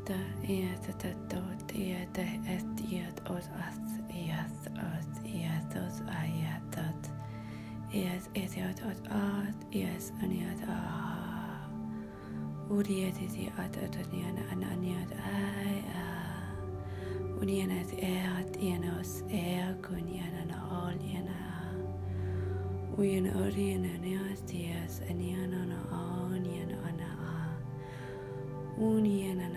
iata iata tatot iata et iat ot ath iat ot iat ot ayatat iat etiat ot at ias aniat a Uriet iti at at aniana ananiat ai a Unianat eat ianos ea kuniana na all iana Uyan oriana nias tias aniana na aniana ana a Uniana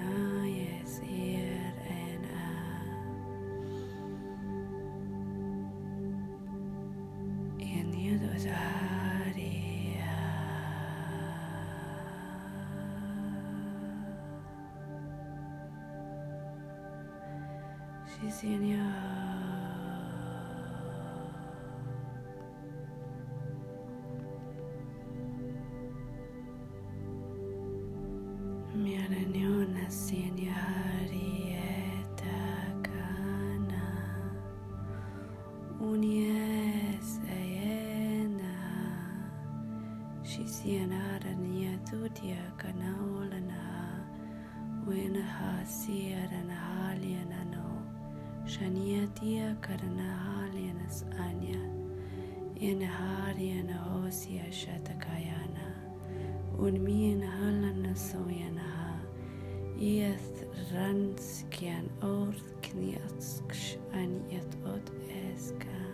Shisiania Miaraniona seniarieta kana Unies ayena Shisianara niatutia kana olana. Wena hasiara na haliana شنيتيا كرنها لينس آنيا ينهار ينهوس يشتك يانا ونمين هلا نسو ينها يث رنس كيان أورث كنيتسكش أن يتقد إسكان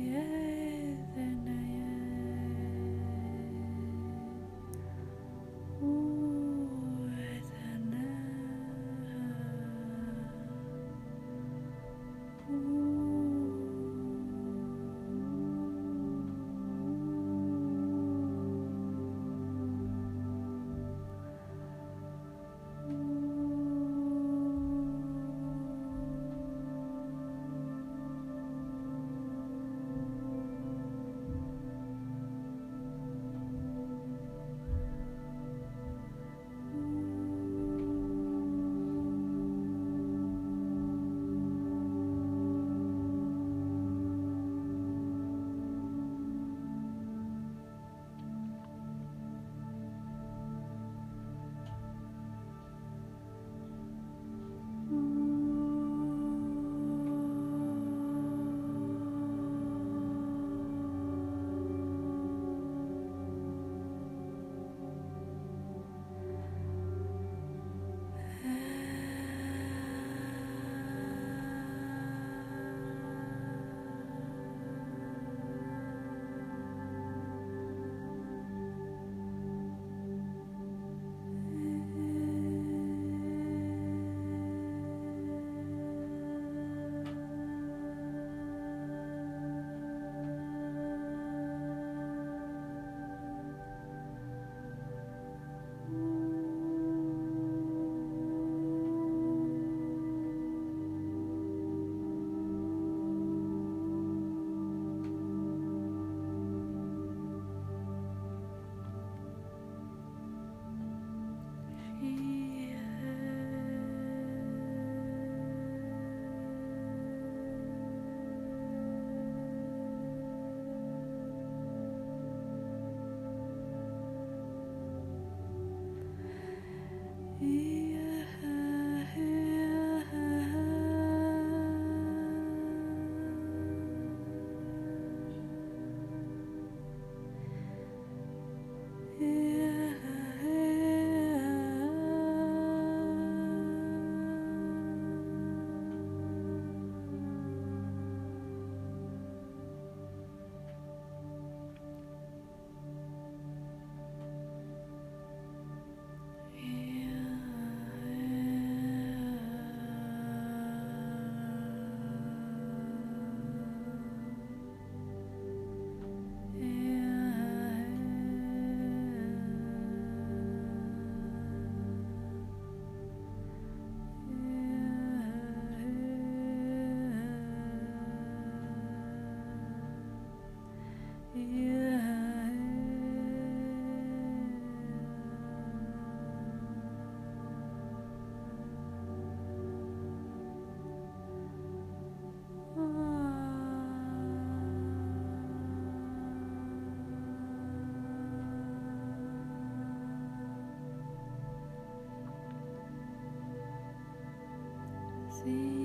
see.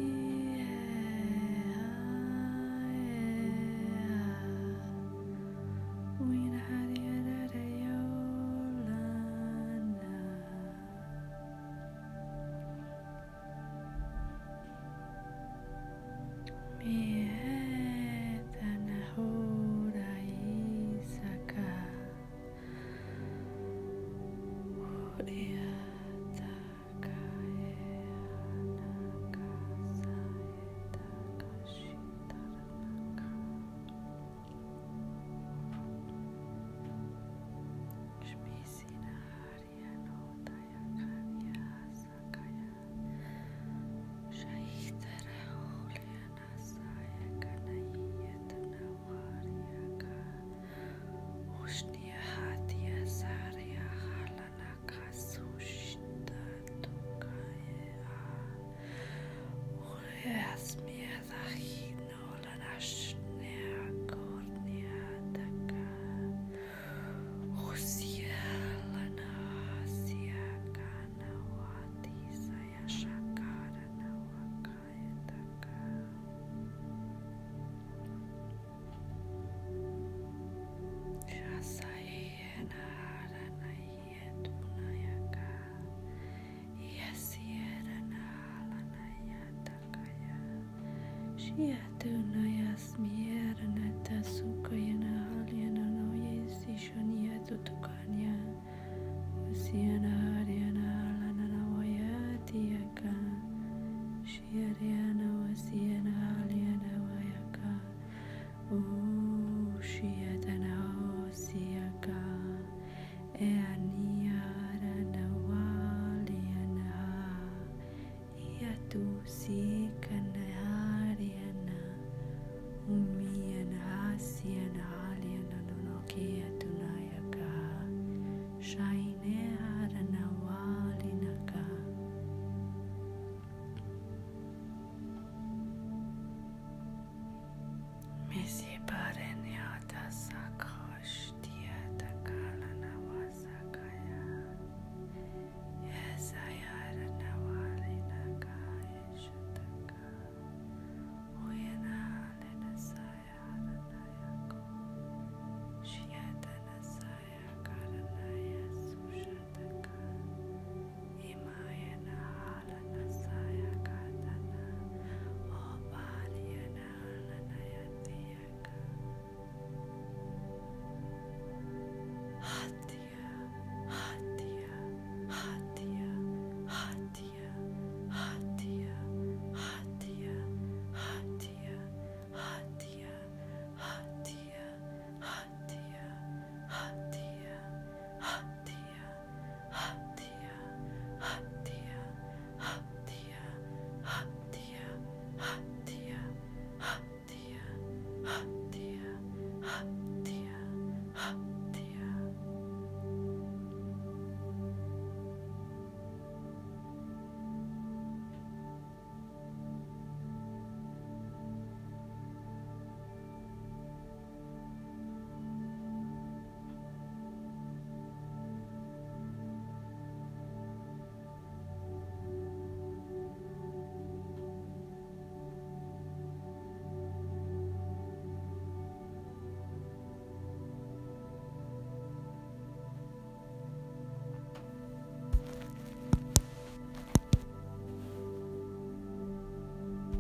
She Shia tuna yasmiera na tasuka yana halia na no yesi shonia tutukanya. Usiana haria na hala na na wayati yaka. Shia riana wasiana halia na